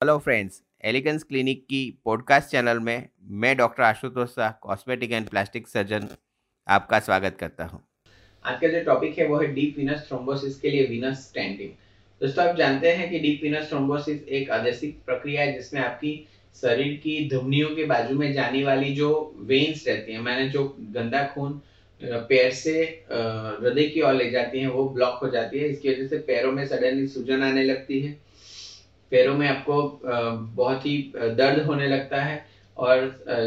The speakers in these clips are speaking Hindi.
हेलो फ्रेंड्स एलिगेंस क्लिनिक की पॉडकास्ट चैनल में मैं doctor Ashutosh Shah cosmetic and plastic surgeon आपका स्वागत करता हूँ। आज का जो टॉपिक है, वो है डीप विनस थ्रोम्बोसिस के लिए विनस स्टेंटिंग दोस्तों, आप जानते हैं कि डीप विनस थ्रोम्बोसिस एक आदर्शिक प्रक्रिया है, जिसमें आपकी शरीर की धमनियों के बाजू में जाने वाली जो वेन्स रहती है, मैंने जो गंदा खून पैर से हृदय की ओर ले जाती है, वो ब्लॉक हो जाती है। इसकी वजह से पैरों में सडनली सूजन आने लगती है। पैरों में आपको बहुत ही दर्द होने लगता है और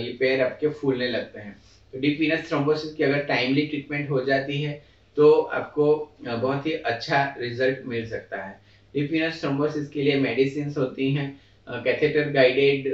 ये पैर आपके फूलने लगते हैं। तो डीप वीनस थ्रोम्बोसिस की अगर टाइमली ट्रीटमेंट हो जाती है तो आपको बहुत ही अच्छा रिज़ल्ट मिल सकता है। डीप वीनस थ्रोम्बोसिस के लिए मेडिसिन होती हैं कैथेटर गाइडेड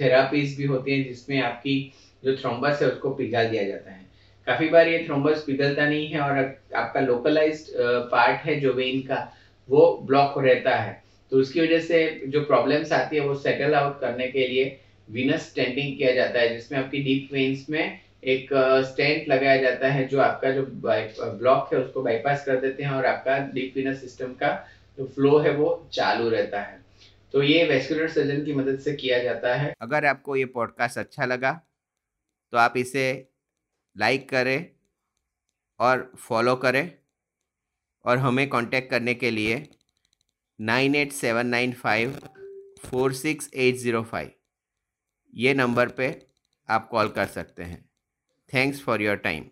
थेरापीज भी होती हैं, जिसमें आपकी जो थ्रोम्बस है, उसको पिघाल दिया जाता है। काफ़ी बार ये थ्रोम्बस पिघलता नहीं है और आपका लोकलाइज्ड पार्ट है, जो वेन का, वो ब्लॉक रहता है। तो उसकी वजह से जो प्रॉब्लम्स आती है, वो सेटल आउट करने के लिए विनस स्टेंडिंग किया जाता है, जिसमें आपकी डीप वेन्स में एक स्टेंट लगाया जाता है, जो आपका जो ब्लॉक है, उसको बाईपास कर देते हैं और आपका डीप विनस सिस्टम का जो फ्लो है, वो चालू रहता है। तो ये वेस्कुलर सर्जन की मदद से किया जाता है। अगर आपको ये पॉडकास्ट अच्छा लगा तो आप इसे लाइक करें और फॉलो करें और हमें कांटेक्ट करने के लिए nine eight seven nine five four six eight zero five. ये नंबर पे आप कॉल कर सकते हैं। Thanks for your time.